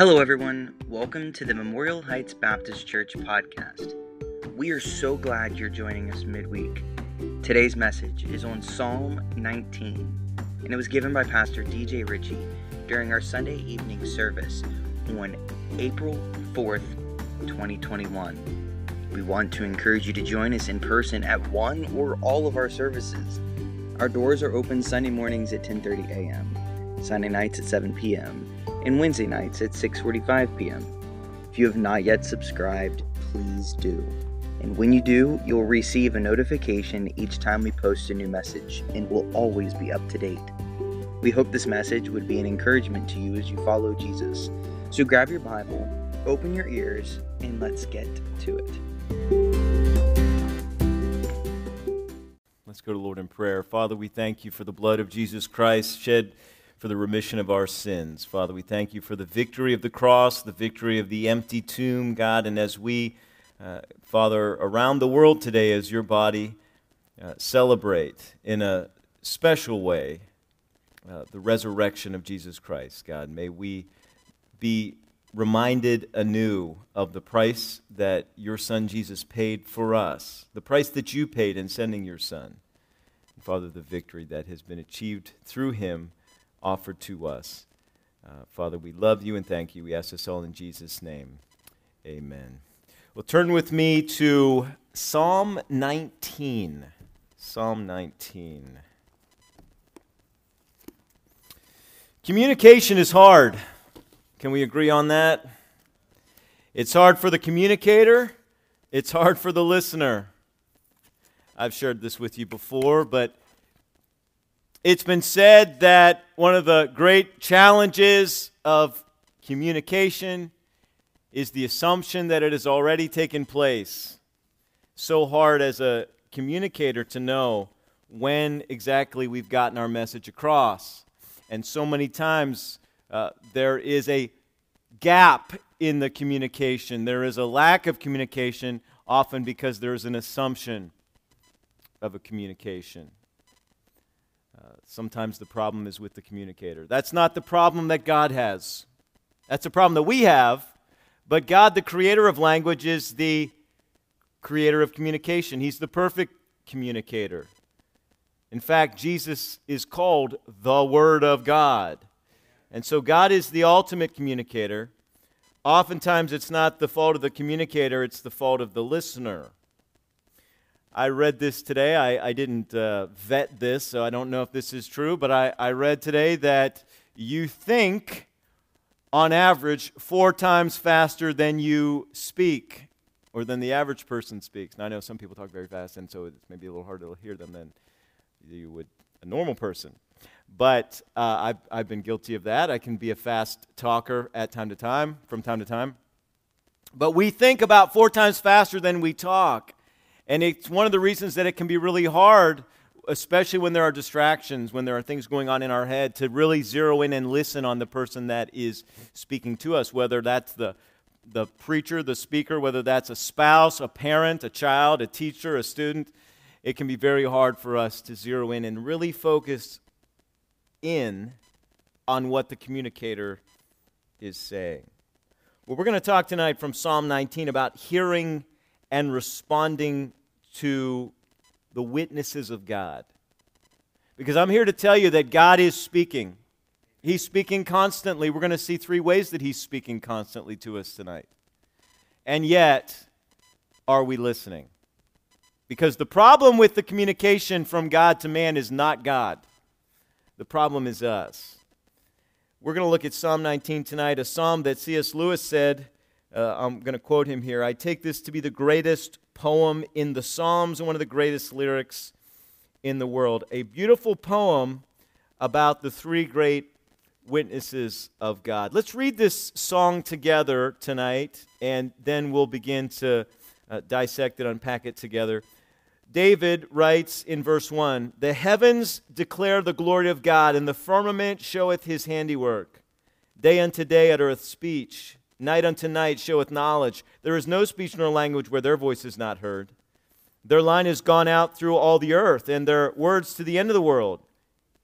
Hello, everyone. Welcome to the Memorial Heights Baptist Church podcast. We are so glad you're joining us midweek. Today's message is on Psalm 19, and it was given by Pastor DJ Ritchie during our Sunday evening service on April 4th, 2021. We want to encourage you to join us in person at one or all of our services. Our doors are open Sunday mornings at 10:30 a.m., Sunday nights at 7 p.m., and Wednesday nights at 6:45 p.m. If you have not yet subscribed, please do. And when you do, you'll receive a notification each time we post a new message and will always be up to date. We hope this message would be an encouragement to you as you follow Jesus. So grab your Bible, open your ears, and let's get to it. Let's go to Lord in prayer. Father, we thank you for the blood of Jesus Christ shed for the remission of our sins. Father, we thank you for the victory of the cross, the victory of the empty tomb, God. And as we, uh, Father, around the world today, as your body, uh, celebrate in a special way uh, the resurrection of Jesus Christ, God, may we be reminded anew of the price that your Son Jesus paid for us, the price that you paid in sending your Son. And Father, the victory that has been achieved through him offered to us. Uh, Father, we love you and thank you. We ask this all in Jesus' name. Amen. Well, turn with me to Psalm 19. Psalm 19. Communication is hard. Can we agree on that? It's hard for the communicator, it's hard for the listener. I've shared this with you before, but it's been said that one of the great challenges of communication is the assumption that it has already taken place. So hard as a communicator to know when exactly we've gotten our message across. And so many times uh, there is a gap in the communication, there is a lack of communication, often because there is an assumption of a communication. Sometimes the problem is with the communicator. That's not the problem that God has. That's a problem that we have. But God, the creator of language, is the creator of communication. He's the perfect communicator. In fact, Jesus is called the Word of God. And so God is the ultimate communicator. Oftentimes, it's not the fault of the communicator, it's the fault of the listener. I read this today. I, I didn't uh, vet this, so I don't know if this is true, but I, I read today that you think, on average, four times faster than you speak, or than the average person speaks. Now, I know some people talk very fast, and so it's maybe a little harder to hear them than you would a normal person. But uh, I've, I've been guilty of that. I can be a fast talker at time to time, from time to time. But we think about four times faster than we talk. And it's one of the reasons that it can be really hard, especially when there are distractions, when there are things going on in our head, to really zero in and listen on the person that is speaking to us, whether that's the, the preacher, the speaker, whether that's a spouse, a parent, a child, a teacher, a student. It can be very hard for us to zero in and really focus in on what the communicator is saying. Well, we're going to talk tonight from Psalm 19 about hearing and responding to the witnesses of God. Because I'm here to tell you that God is speaking. He's speaking constantly. We're going to see three ways that He's speaking constantly to us tonight. And yet, are we listening? Because the problem with the communication from God to man is not God, the problem is us. We're going to look at Psalm 19 tonight, a psalm that C.S. Lewis said. Uh, I'm going to quote him here. I take this to be the greatest poem in the Psalms and one of the greatest lyrics in the world. A beautiful poem about the three great witnesses of God. Let's read this song together tonight, and then we'll begin to uh, dissect it, unpack it together. David writes in verse 1 The heavens declare the glory of God, and the firmament showeth his handiwork. Day unto day uttereth speech Night unto night showeth knowledge. There is no speech nor language where their voice is not heard. Their line is gone out through all the earth, and their words to the end of the world.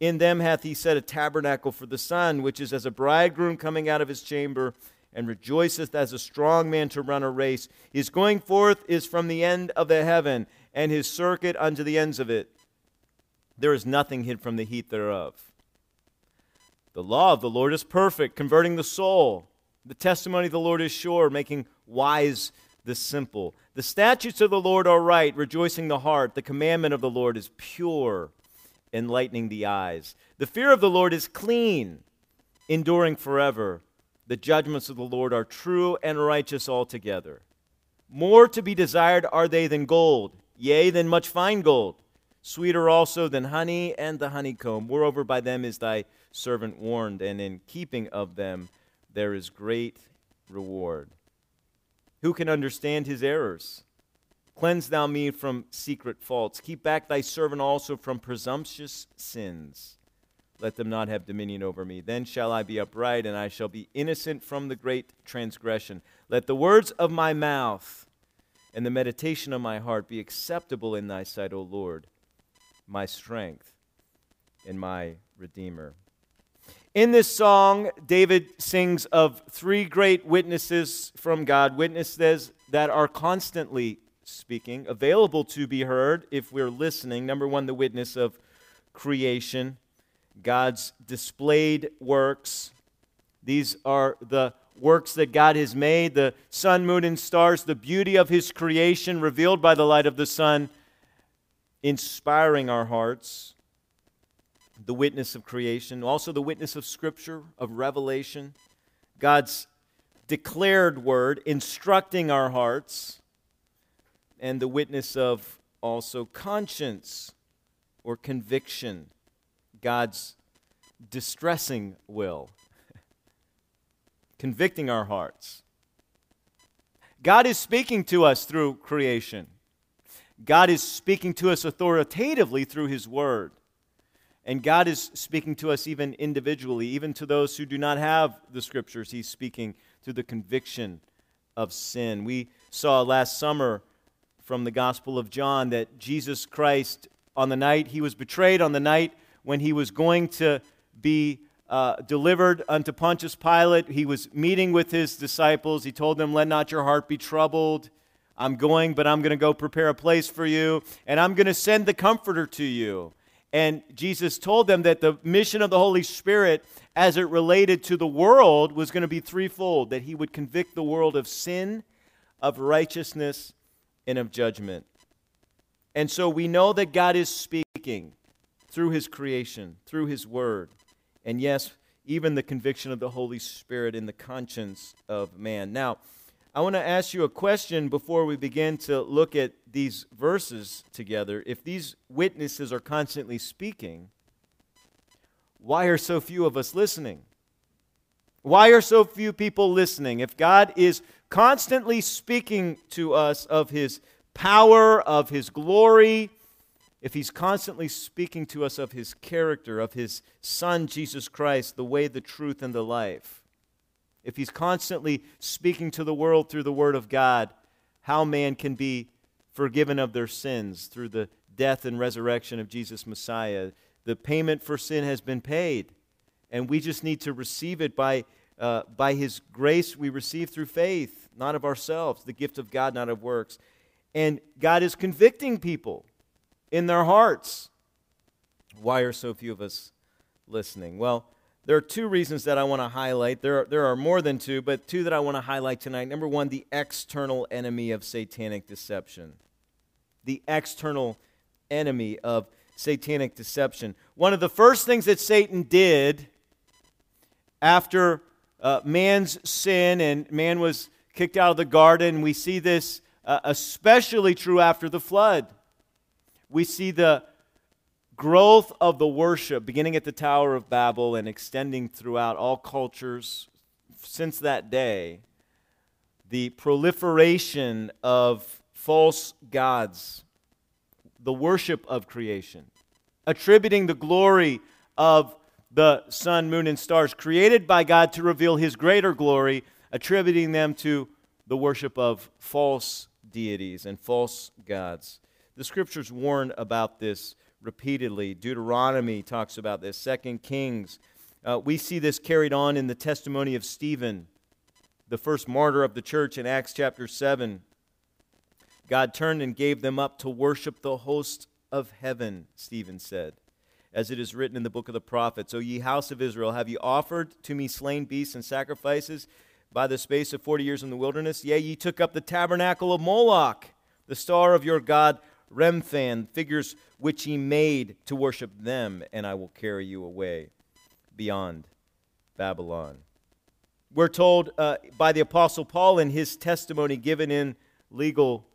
In them hath he set a tabernacle for the sun, which is as a bridegroom coming out of his chamber, and rejoiceth as a strong man to run a race. His going forth is from the end of the heaven, and his circuit unto the ends of it. There is nothing hid from the heat thereof. The law of the Lord is perfect, converting the soul. The testimony of the Lord is sure, making wise the simple. The statutes of the Lord are right, rejoicing the heart. The commandment of the Lord is pure, enlightening the eyes. The fear of the Lord is clean, enduring forever. The judgments of the Lord are true and righteous altogether. More to be desired are they than gold, yea, than much fine gold, sweeter also than honey and the honeycomb. Moreover, by them is thy servant warned, and in keeping of them there is great reward. Who can understand his errors? Cleanse thou me from secret faults. Keep back thy servant also from presumptuous sins let them not have dominion over me. Then shall I be upright, and I shall be innocent from the great transgression. Let the words of my mouth and the meditation of my heart be acceptable in thy sight, O Lord, my strength and my Redeemer. In this song, David sings of three great witnesses from God, witnesses that are constantly speaking, available to be heard if we're listening. Number one, the witness of creation. God's displayed works. These are the works that God has made the sun, moon, and stars, the beauty of His creation revealed by the light of the sun, inspiring our hearts. The witness of creation, also the witness of Scripture, of revelation, God's declared word, instructing our hearts, and the witness of also conscience or conviction God's distressing will, convicting our hearts. God is speaking to us through creation. God is speaking to us authoritatively through His Word. And God is speaking to us even individually, even to those who do not have the Scriptures. He's speaking through the conviction of sin. We saw last summer from the Gospel of John that Jesus Christ, on the night he was betrayed, on the night when he was going to be uh, delivered unto Pontius Pilate, he was meeting with his disciples. He told them, Let not your heart be troubled. I'm going, but I'm going to go prepare a place for you, and I'm going to send the Comforter to you. And Jesus told them that the mission of the Holy Spirit, as it related to the world, was going to be threefold that he would convict the world of sin, of righteousness, and of judgment. And so we know that God is speaking through his creation, through his word, and yes, even the conviction of the Holy Spirit in the conscience of man. Now, I want to ask you a question before we begin to look at these verses together. If these witnesses are constantly speaking, why are so few of us listening? Why are so few people listening? If God is constantly speaking to us of his power, of his glory, if he's constantly speaking to us of his character, of his son, Jesus Christ, the way, the truth, and the life, if he's constantly speaking to the world through the Word of God, how man can be forgiven of their sins through the death and resurrection of Jesus Messiah. The payment for sin has been paid, and we just need to receive it by, uh, by his grace we receive through faith, not of ourselves, the gift of God, not of works. And God is convicting people in their hearts. Why are so few of us listening? Well, there are two reasons that I want to highlight. There are, there are more than two, but two that I want to highlight tonight. Number one, the external enemy of satanic deception. The external enemy of satanic deception. One of the first things that Satan did after uh, man's sin and man was kicked out of the garden, we see this uh, especially true after the flood we see the growth of the worship beginning at the Tower of Babel and extending throughout all cultures since that day. The proliferation of false gods, the worship of creation, attributing the glory of the sun, moon, and stars created by God to reveal his greater glory, attributing them to the worship of false deities and false gods. The scriptures warn about this repeatedly. Deuteronomy talks about this, Second Kings. Uh, we see this carried on in the testimony of Stephen. the first martyr of the church in Acts chapter 7, God turned and gave them up to worship the host of heaven, Stephen said, as it is written in the book of the prophets. O ye house of Israel, have ye offered to me slain beasts and sacrifices by the space of forty years in the wilderness? Yea, ye took up the tabernacle of Moloch, the star of your God Remphan, figures which he made to worship them, and I will carry you away beyond Babylon. We're told uh, by the Apostle Paul in his testimony given in legal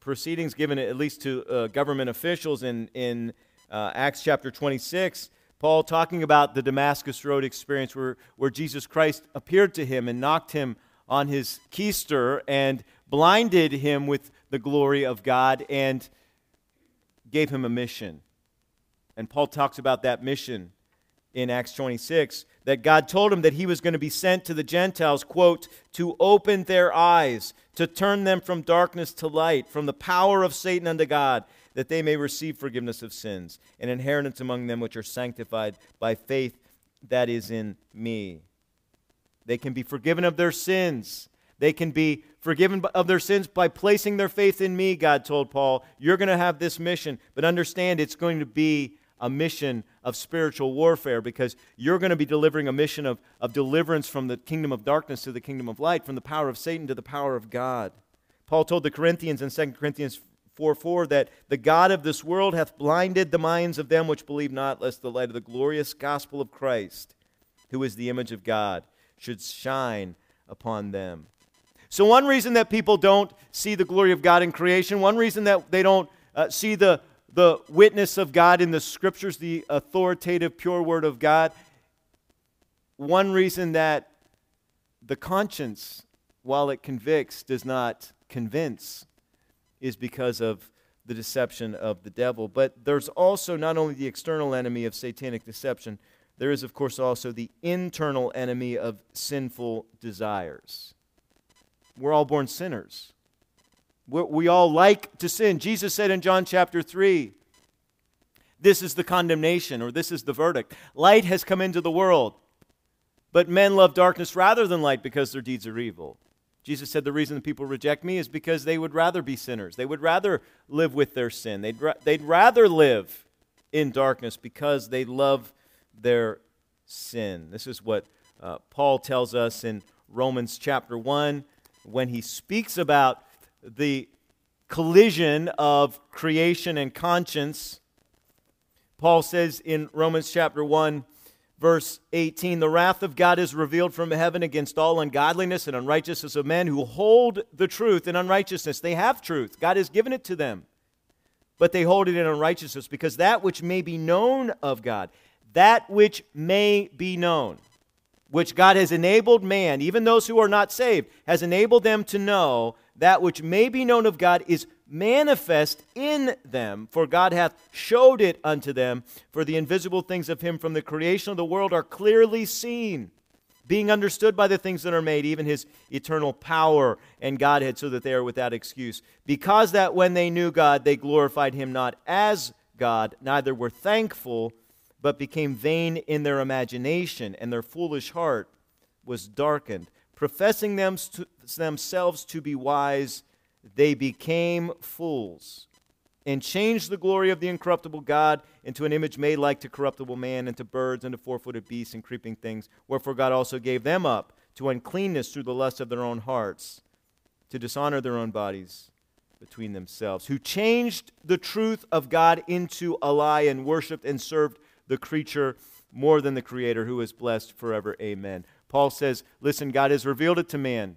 proceedings given at least to uh, government officials in, in uh, Acts chapter 26. Paul talking about the Damascus Road experience where, where Jesus Christ appeared to him and knocked him on his keister and blinded him with the glory of God and gave him a mission. And Paul talks about that mission in Acts 26 that God told him that he was going to be sent to the Gentiles, quote, to open their eyes, to turn them from darkness to light, from the power of Satan unto God, that they may receive forgiveness of sins, and inheritance among them which are sanctified by faith that is in me. They can be forgiven of their sins. They can be forgiven of their sins by placing their faith in me, God told Paul. You're going to have this mission, but understand it's going to be a mission of spiritual warfare because you're going to be delivering a mission of, of deliverance from the kingdom of darkness to the kingdom of light, from the power of Satan to the power of God. Paul told the Corinthians in 2 Corinthians 4 4 that the God of this world hath blinded the minds of them which believe not, lest the light of the glorious gospel of Christ, who is the image of God, should shine upon them. So, one reason that people don't see the glory of God in creation, one reason that they don't uh, see the the witness of God in the scriptures, the authoritative, pure word of God. One reason that the conscience, while it convicts, does not convince is because of the deception of the devil. But there's also not only the external enemy of satanic deception, there is, of course, also the internal enemy of sinful desires. We're all born sinners. We all like to sin. Jesus said in John chapter 3, this is the condemnation, or this is the verdict. Light has come into the world, but men love darkness rather than light because their deeds are evil. Jesus said the reason people reject me is because they would rather be sinners. They would rather live with their sin. They'd, ra- they'd rather live in darkness because they love their sin. This is what uh, Paul tells us in Romans chapter 1 when he speaks about the collision of creation and conscience. Paul says in Romans chapter 1, verse 18 The wrath of God is revealed from heaven against all ungodliness and unrighteousness of men who hold the truth in unrighteousness. They have truth, God has given it to them, but they hold it in unrighteousness because that which may be known of God, that which may be known, which God has enabled man, even those who are not saved, has enabled them to know that which may be known of God is manifest in them, for God hath showed it unto them. For the invisible things of him from the creation of the world are clearly seen, being understood by the things that are made, even his eternal power and Godhead, so that they are without excuse. Because that when they knew God, they glorified him not as God, neither were thankful, but became vain in their imagination, and their foolish heart was darkened. Professing them to, themselves to be wise, they became fools and changed the glory of the incorruptible God into an image made like to corruptible man, and to birds, and to four footed beasts, and creeping things. Wherefore God also gave them up to uncleanness through the lust of their own hearts, to dishonor their own bodies between themselves, who changed the truth of God into a lie and worshiped and served the creature more than the Creator, who is blessed forever. Amen. Paul says, Listen, God has revealed it to man.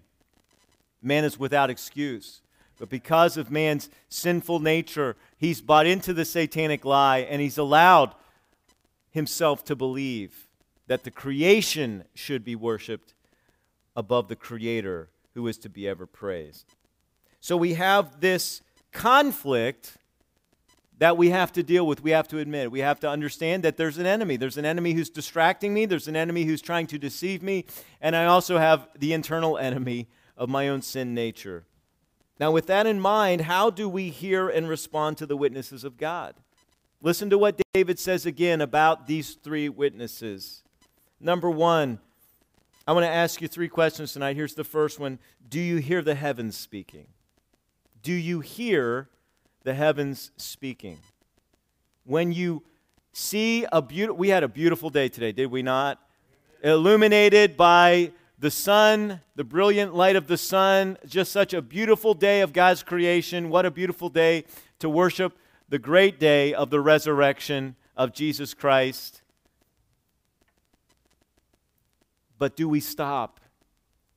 Man is without excuse. But because of man's sinful nature, he's bought into the satanic lie and he's allowed himself to believe that the creation should be worshiped above the Creator who is to be ever praised. So we have this conflict that we have to deal with. We have to admit. We have to understand that there's an enemy. There's an enemy who's distracting me, there's an enemy who's trying to deceive me, and I also have the internal enemy of my own sin nature. Now, with that in mind, how do we hear and respond to the witnesses of God? Listen to what David says again about these three witnesses. Number one, I want to ask you three questions tonight. Here's the first one Do you hear the heavens speaking? Do you hear the heavens speaking? When you see a beautiful, we had a beautiful day today, did we not? Illuminated by the sun, the brilliant light of the sun, just such a beautiful day of God's creation. What a beautiful day to worship the great day of the resurrection of Jesus Christ. But do we stop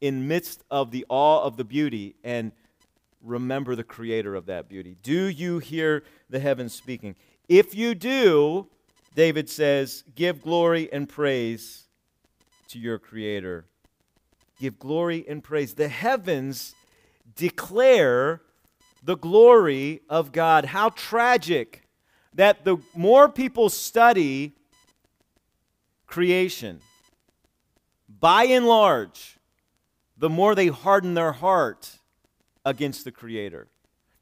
in midst of the awe of the beauty and remember the creator of that beauty? Do you hear the heavens speaking? If you do, David says, give glory and praise to your creator give glory and praise. The heavens declare the glory of God. How tragic that the more people study creation, by and large, the more they harden their heart against the Creator.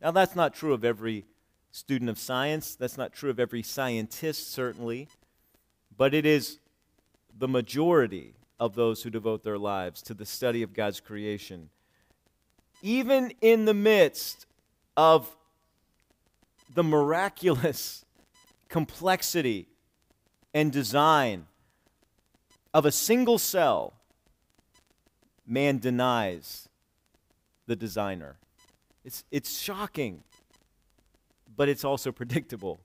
Now, that's not true of every student of science, that's not true of every scientist, certainly, but it is the majority of those who devote their lives to the study of God's creation. Even in the midst of the miraculous complexity and design of a single cell, man denies the designer. It's, it's shocking, but it's also predictable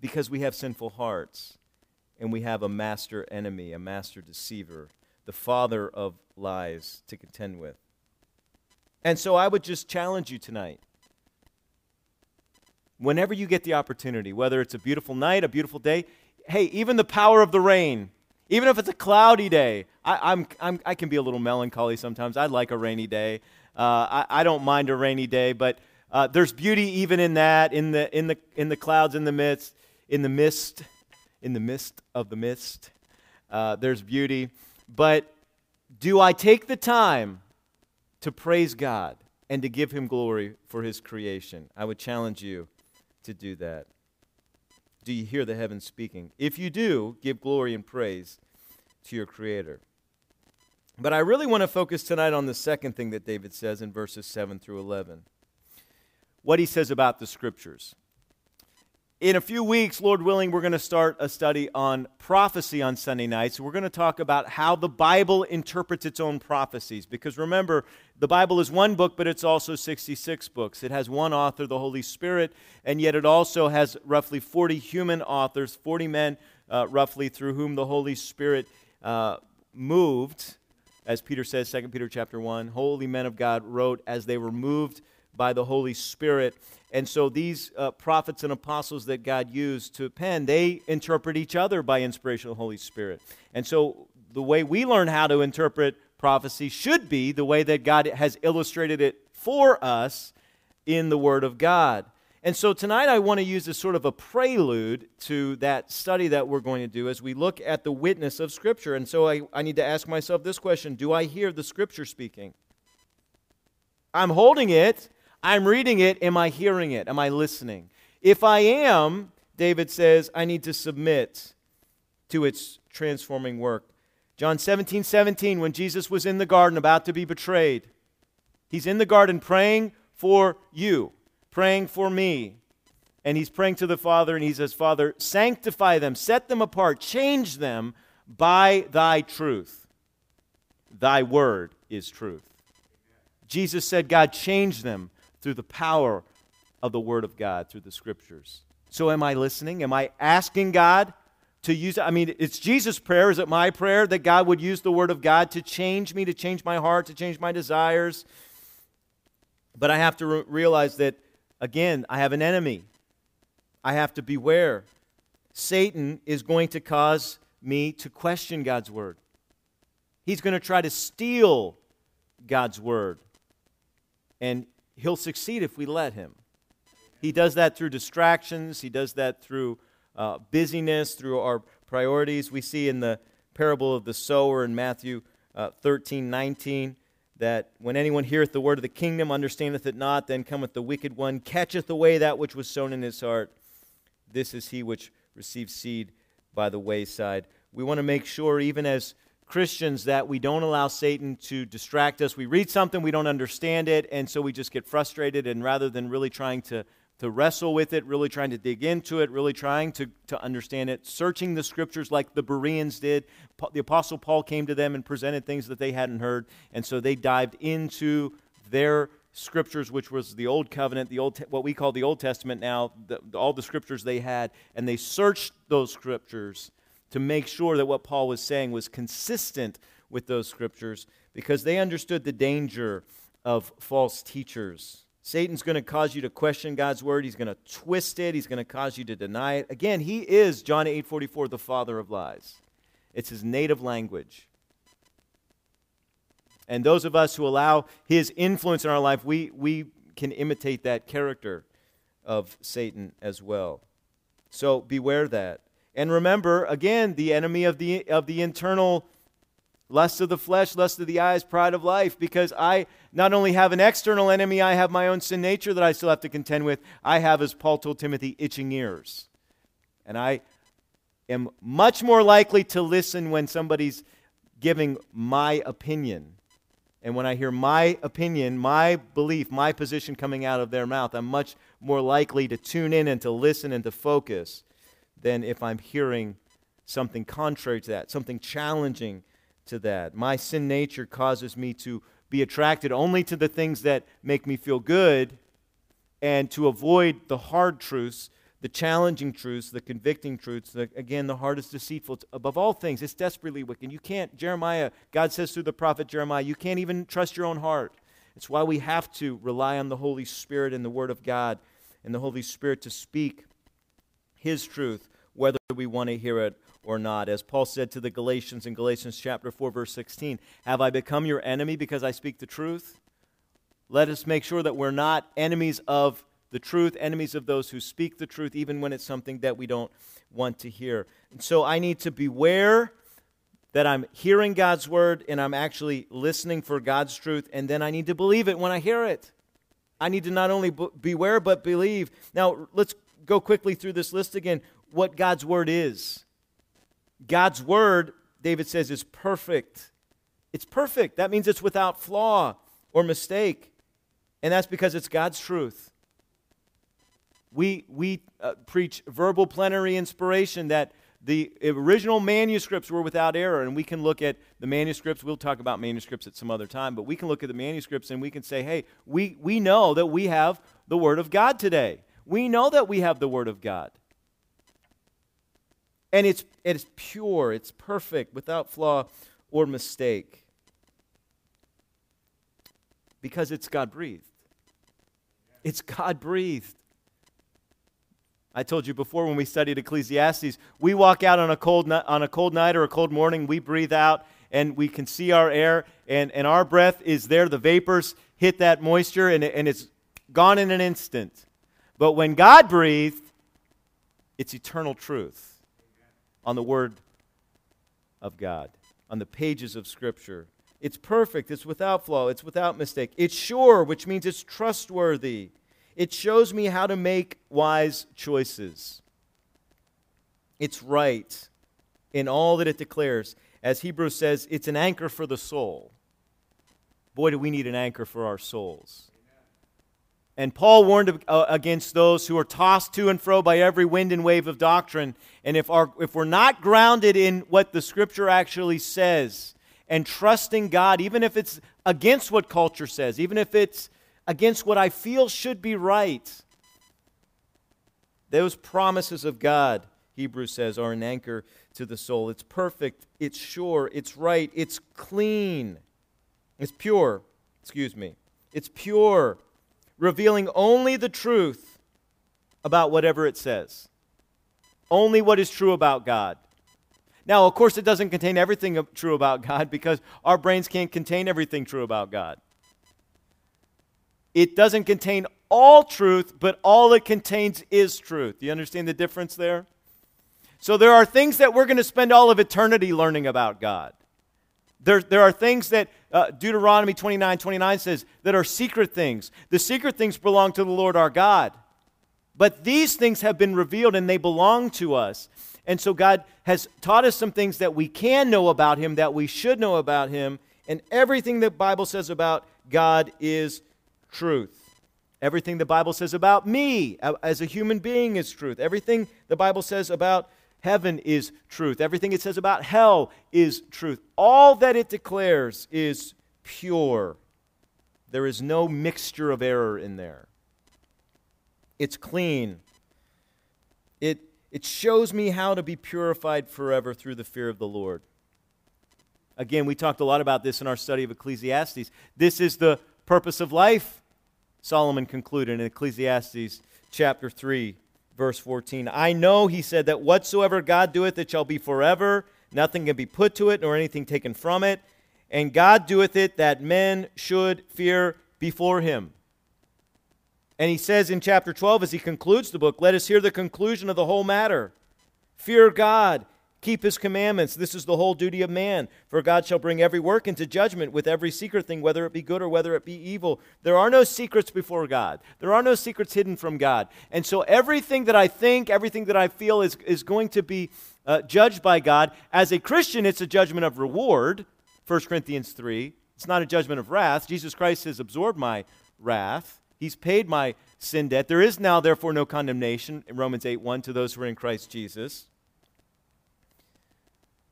because we have sinful hearts and we have a master enemy, a master deceiver, the father of lies to contend with. And so I would just challenge you tonight. Whenever you get the opportunity, whether it's a beautiful night, a beautiful day, hey, even the power of the rain, even if it's a cloudy day, I, I'm, I'm, i can be a little melancholy sometimes. I like a rainy day. Uh, I, I, don't mind a rainy day, but uh, there's beauty even in that, in the, in, the, in the clouds, in the midst, in the mist in the midst of the mist. Uh, there's beauty. But do I take the time to praise God and to give Him glory for His creation? I would challenge you to do that. Do you hear the heavens speaking? If you do, give glory and praise to your Creator. But I really want to focus tonight on the second thing that David says in verses 7 through 11. What he says about the Scriptures in a few weeks, Lord willing, we're going to start a study on prophecy on Sunday nights. We're going to talk about how the Bible interprets its own prophecies. Because remember, the Bible is one book, but it's also 66 books. It has one author, the Holy Spirit, and yet it also has roughly 40 human authors, 40 men uh, roughly, through whom the Holy Spirit uh, moved. As Peter says, 2 Peter chapter 1, holy men of God wrote as they were moved by the Holy Spirit. And so these uh, prophets and apostles that God used to pen, they interpret each other by inspiration of the Holy Spirit. And so the way we learn how to interpret prophecy should be the way that God has illustrated it for us in the Word of God. And so tonight I want to use as sort of a prelude to that study that we're going to do as we look at the witness of Scripture. And so I, I need to ask myself this question Do I hear the Scripture speaking? I'm holding it I'm reading it. Am I hearing it? Am I listening? If I am, David says, I need to submit to its transforming work. John 17, 17, when Jesus was in the garden about to be betrayed, he's in the garden praying for you, praying for me. And he's praying to the Father, and he says, Father, sanctify them, set them apart, change them by thy truth. Thy word is truth. Jesus said, God, change them through the power of the Word of God, through the Scriptures. So, am I listening? Am I asking God to use? I mean, it's Jesus' prayer. Is it my prayer that God would use the Word of God to change me, to change my heart, to change my desires? But I have to re- realize that, again, I have an enemy. I have to beware. Satan is going to cause me to question God's Word. He's going to try to steal God's Word. And he'll succeed if we let him. He does that through distractions, he does that through uh, busyness, through our priorities. We see in the parable of the sower in Matthew uh, 13 19 that when anyone heareth the word of the kingdom, understandeth it not, then cometh the wicked one, catcheth away that which was sown in his heart. This is he which receives seed by the wayside. We want to make sure, even as Christians that we don't allow Satan to distract us. We read something, we don't understand it, and so we just get frustrated. And rather than really trying to, to wrestle with it, really trying to dig into it, really trying to, to understand it, searching the scriptures like the Bereans did, the Apostle Paul came to them and presented things that they hadn't heard. And so they dived into their scriptures, which was the Old Covenant, the Old, what we call the Old Testament now, the, all the scriptures they had, and they searched those scriptures to make sure that what Paul was saying was consistent with those scriptures because they understood the danger of false teachers. Satan's going to cause you to question God's word. He's going to twist it. He's going to cause you to deny it. Again, he is John 8:44 the father of lies. It's his native language. And those of us who allow his influence in our life, we, we can imitate that character of Satan as well. So beware that. And remember, again, the enemy of the, of the internal lust of the flesh, lust of the eyes, pride of life, because I not only have an external enemy, I have my own sin nature that I still have to contend with. I have, as Paul told Timothy, itching ears. And I am much more likely to listen when somebody's giving my opinion. And when I hear my opinion, my belief, my position coming out of their mouth, I'm much more likely to tune in and to listen and to focus than if I'm hearing something contrary to that, something challenging to that. My sin nature causes me to be attracted only to the things that make me feel good and to avoid the hard truths, the challenging truths, the convicting truths. The, again, the heart is deceitful. Above all things, it's desperately wicked. You can't, Jeremiah, God says through the prophet Jeremiah, you can't even trust your own heart. It's why we have to rely on the Holy Spirit and the Word of God and the Holy Spirit to speak His truth whether we want to hear it or not. As Paul said to the Galatians in Galatians chapter 4 verse 16, "Have I become your enemy because I speak the truth?" Let us make sure that we're not enemies of the truth, enemies of those who speak the truth even when it's something that we don't want to hear. And so I need to beware that I'm hearing God's word and I'm actually listening for God's truth and then I need to believe it when I hear it. I need to not only beware but believe. Now, let's go quickly through this list again what God's word is. God's word, David says, is perfect. It's perfect. That means it's without flaw or mistake. And that's because it's God's truth. We, we uh, preach verbal plenary inspiration that the original manuscripts were without error. And we can look at the manuscripts. We'll talk about manuscripts at some other time, but we can look at the manuscripts and we can say, hey, we, we know that we have the Word of God today. We know that we have the Word of God. And it's, it's pure, it's perfect, without flaw or mistake. Because it's God breathed. It's God breathed. I told you before when we studied Ecclesiastes, we walk out on a cold, on a cold night or a cold morning, we breathe out and we can see our air, and, and our breath is there. The vapors hit that moisture and, and it's gone in an instant. But when God breathed, it's eternal truth on the Word of God, on the pages of Scripture. It's perfect, it's without flaw, it's without mistake. It's sure, which means it's trustworthy. It shows me how to make wise choices. It's right in all that it declares. As Hebrews says, it's an anchor for the soul. Boy, do we need an anchor for our souls. And Paul warned uh, against those who are tossed to and fro by every wind and wave of doctrine. And if, our, if we're not grounded in what the scripture actually says and trusting God, even if it's against what culture says, even if it's against what I feel should be right, those promises of God, Hebrews says, are an anchor to the soul. It's perfect, it's sure, it's right, it's clean, it's pure. Excuse me. It's pure revealing only the truth about whatever it says, only what is true about God. Now, of course, it doesn't contain everything true about God because our brains can't contain everything true about God. It doesn't contain all truth, but all it contains is truth. Do you understand the difference there? So there are things that we're going to spend all of eternity learning about God. There, there are things that uh, Deuteronomy 29 29 says that are secret things. The secret things belong to the Lord our God. But these things have been revealed and they belong to us. And so God has taught us some things that we can know about Him, that we should know about Him. And everything the Bible says about God is truth. Everything the Bible says about me as a human being is truth. Everything the Bible says about heaven is truth. Everything it says about hell is truth. All that it declares is pure. There is no mixture of error in there. It's clean. It, it shows me how to be purified forever through the fear of the Lord. Again, we talked a lot about this in our study of Ecclesiastes. This is the purpose of life Solomon concluded in Ecclesiastes chapter 3, verse 14. I know, he said, that whatsoever God doeth, it shall be forever. Nothing can be put to it, nor anything taken from it. And God doeth it that men should fear before him. And he says in chapter 12, as he concludes the book, let us hear the conclusion of the whole matter. Fear God Keep his commandments. This is the whole duty of man. For God shall bring every work into judgment with every secret thing, whether it be good or whether it be evil. There are no secrets before God, there are no secrets hidden from God. And so everything that I think, everything that I feel is, is going to be uh, judged by God. As a Christian, it's a judgment of reward, 1 Corinthians 3. It's not a judgment of wrath. Jesus Christ has absorbed my wrath. He's paid my sin debt. There is now, therefore, no condemnation in Romans 8 1 to those who are in Christ Jesus.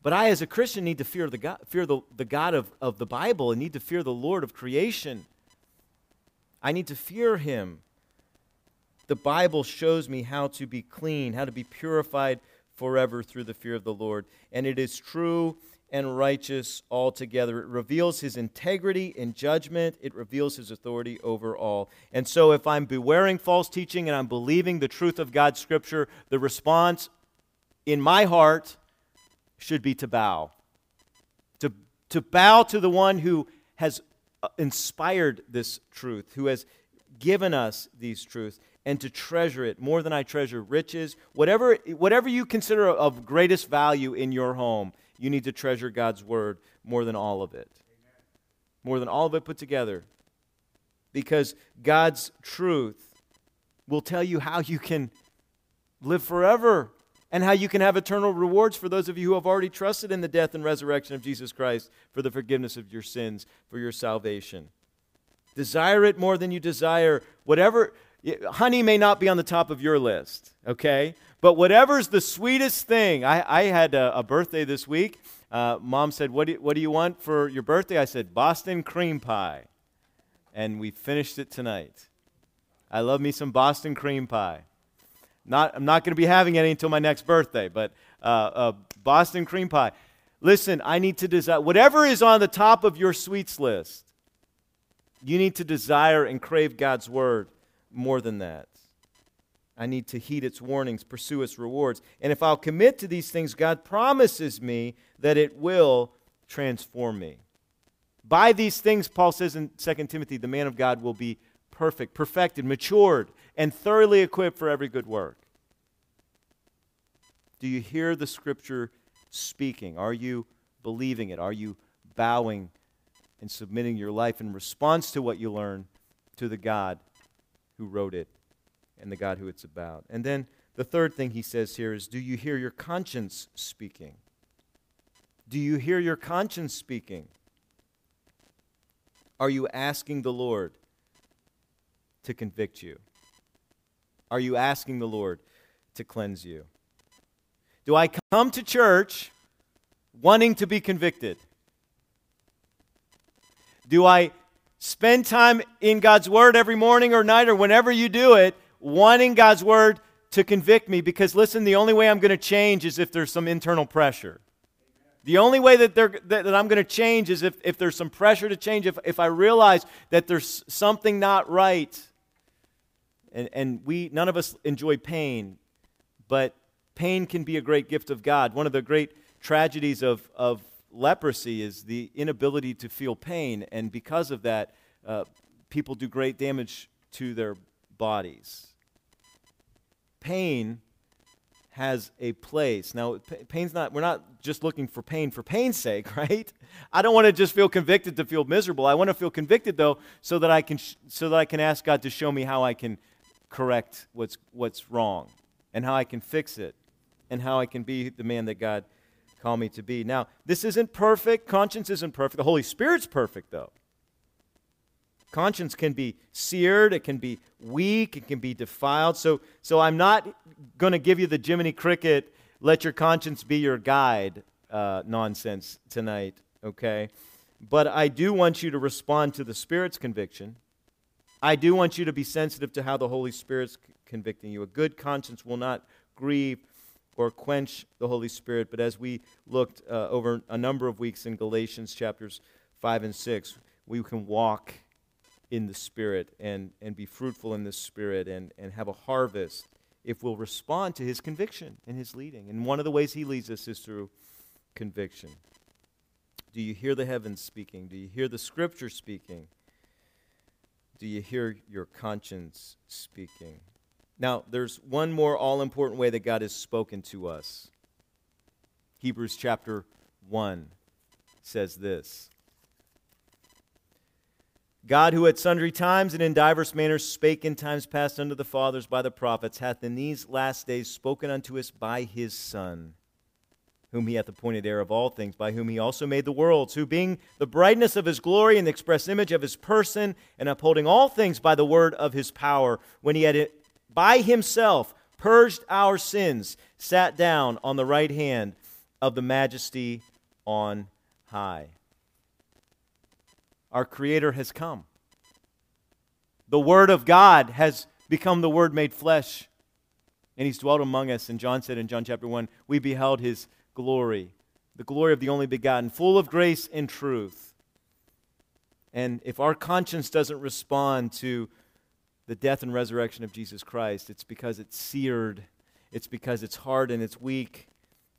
But I, as a Christian, need to fear the God, fear the, the God of, of the Bible and need to fear the Lord of creation. I need to fear Him. The Bible shows me how to be clean, how to be purified forever through the fear of the Lord. And it is true and righteous altogether. It reveals His integrity in judgment, it reveals His authority over all. And so, if I'm bewaring false teaching and I'm believing the truth of God's Scripture, the response in my heart should be to bow. To, to bow to the one who has uh, inspired this truth, who has given us these truths, and to treasure it more than I treasure riches. Whatever, whatever you consider of greatest value in your home, you need to treasure God's word more than all of it. More than all of it put together. Because God's truth will tell you how you can live forever and how you can have eternal rewards for those of you who have already trusted in the death and resurrection of Jesus Christ for the forgiveness of your sins, for your salvation. Desire it more than you desire whatever. Honey may not be on the top of your list, okay? But whatever's the sweetest thing. I, I had a, a, birthday this week. Uh, Mom said, what do, you, what do you want for your birthday? I said, Boston cream pie. And we finished it tonight. I love me some Boston cream pie. Not, I'm not going to be having any until my next birthday, but uh, uh, Boston cream pie. Listen, I need to desire, whatever is on the top of your sweets list, you need to desire and crave God's word more than that. I need to heed its warnings, pursue its rewards. And if I'll commit to these things, God promises me that it will transform me. By these things, Paul says in 2 Timothy, the man of God will be perfect, perfected, matured, and thoroughly equipped for every good work. Do you hear the scripture speaking? Are you believing it? Are you bowing and submitting your life in response to what you learn to the God who wrote it and the God who it's about? And then the third thing he says here is Do you hear your conscience speaking? Do you hear your conscience speaking? Are you asking the Lord to convict you? Are you asking the Lord to cleanse you? Do I come to church wanting to be convicted? Do I spend time in God's Word every morning or night or whenever you do it, wanting God's Word to convict me? Because listen, the only way I'm going to change is if there's some internal pressure. The only way that, that, that I'm going to change is if, if there's some pressure to change, if, if I realize that there's something not right. And, and we, none of us enjoy pain, but pain can be a great gift of God. One of the great tragedies of, of leprosy is the inability to feel pain, and because of that, uh, people do great damage to their bodies. Pain has a place. Now, pain's not, we're not just looking for pain for pain's sake, right? I don't want to just feel convicted to feel miserable. I want to feel convicted, though, so that I can, so that I can ask God to show me how I can correct what's, what's wrong and how I can fix it. And how I can be the man that God called me to be. Now, this isn't perfect. Conscience isn't perfect. The Holy Spirit's perfect, though. Conscience can be seared, it can be weak, it can be defiled. So, so I'm not going to give you the Jiminy Cricket, let your conscience be your guide uh, nonsense tonight, okay? But I do want you to respond to the Spirit's conviction. I do want you to be sensitive to how the Holy Spirit's convicting you. A good conscience will not grieve or quench the Holy Spirit. But as we looked uh, over a number of weeks in Galatians chapters 5 and 6, we can walk in the Spirit and, and be fruitful in the Spirit and, and have a harvest if we'll respond to His conviction and His leading. And one of the ways He leads us is through conviction. Do you hear the heavens speaking? Do you hear the Scripture speaking? Do you hear your conscience speaking? Now, there's one more all important way that God has spoken to us. Hebrews chapter 1 says this God, who at sundry times and in divers manners spake in times past unto the fathers by the prophets, hath in these last days spoken unto us by his Son, whom he hath appointed heir of all things, by whom he also made the worlds, who being the brightness of his glory and the express image of his person, and upholding all things by the word of his power, when he had by himself purged our sins, sat down on the right hand of the majesty on high our Creator has come. The Word of God has become the Word made flesh, and He's dwelt among us. And John said in John chapter 1, we beheld His glory, the glory of the only begotten, full of grace and truth. And if our conscience doesn't respond to the death and resurrection of Jesus Christ, it's because it's seared, it's because it's hard and it's weak.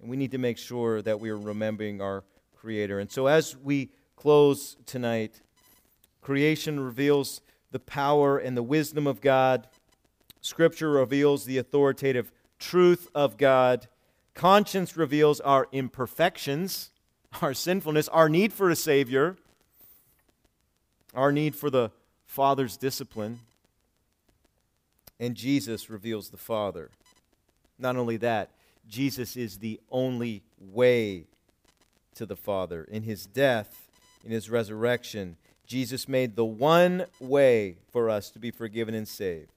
And we need to make sure that we are remembering our Creator. And so as we close tonight. Creation reveals the power and the wisdom of God. Scripture reveals the authoritative truth of God. Conscience reveals our imperfections, our sinfulness, our need for a Savior, our need for the Father's discipline. And Jesus reveals the Father. Not only that, Jesus is the only way to the Father. In his death, in his resurrection, Jesus made the one way for us to be forgiven and saved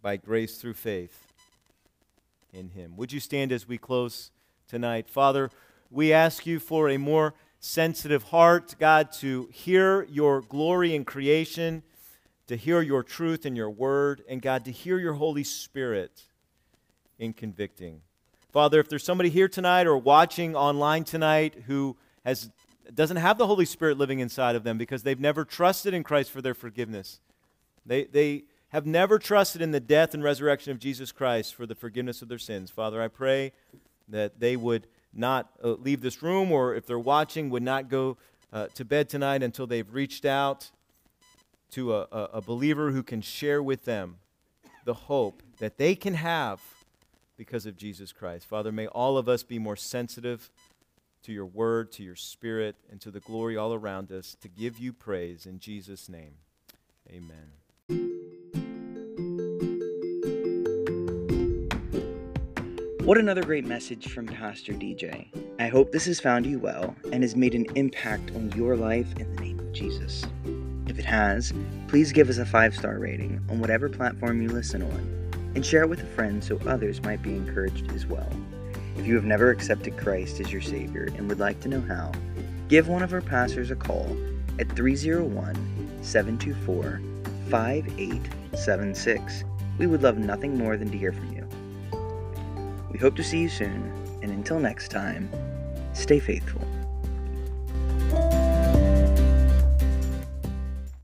by grace through faith in him. Would you stand as we close tonight? Father, we ask you for a more sensitive heart, God, to hear your glory in creation, to hear your truth and your word, and God, to hear your Holy Spirit in convicting. Father, if there's somebody here tonight or watching online tonight who has doesn't have the Holy Spirit living inside of them because they've never trusted in Christ for their forgiveness. They, they have never trusted in the death and resurrection of Jesus Christ for the forgiveness of their sins. Father, I pray that they would not uh, leave this room or if they're watching, would not go uh, to bed tonight until they've reached out to a, a, believer who can share with them the hope that they can have because of Jesus Christ. Father, may all of us be more sensitive to your word, to your spirit, and to the glory all around us to give you praise in Jesus' name. Amen. What another great message from Pastor DJ. I hope this has found you well and has made an impact on your life in the name of Jesus. If it has, please give us a five star rating on whatever platform you listen on and share it with a friend so others might be encouraged as well. If you have never accepted Christ as your Savior and would like to know how, give one of our pastors a call at 301 724 5876. We would love nothing more than to hear from you. We hope to see you soon, and until next time, stay faithful.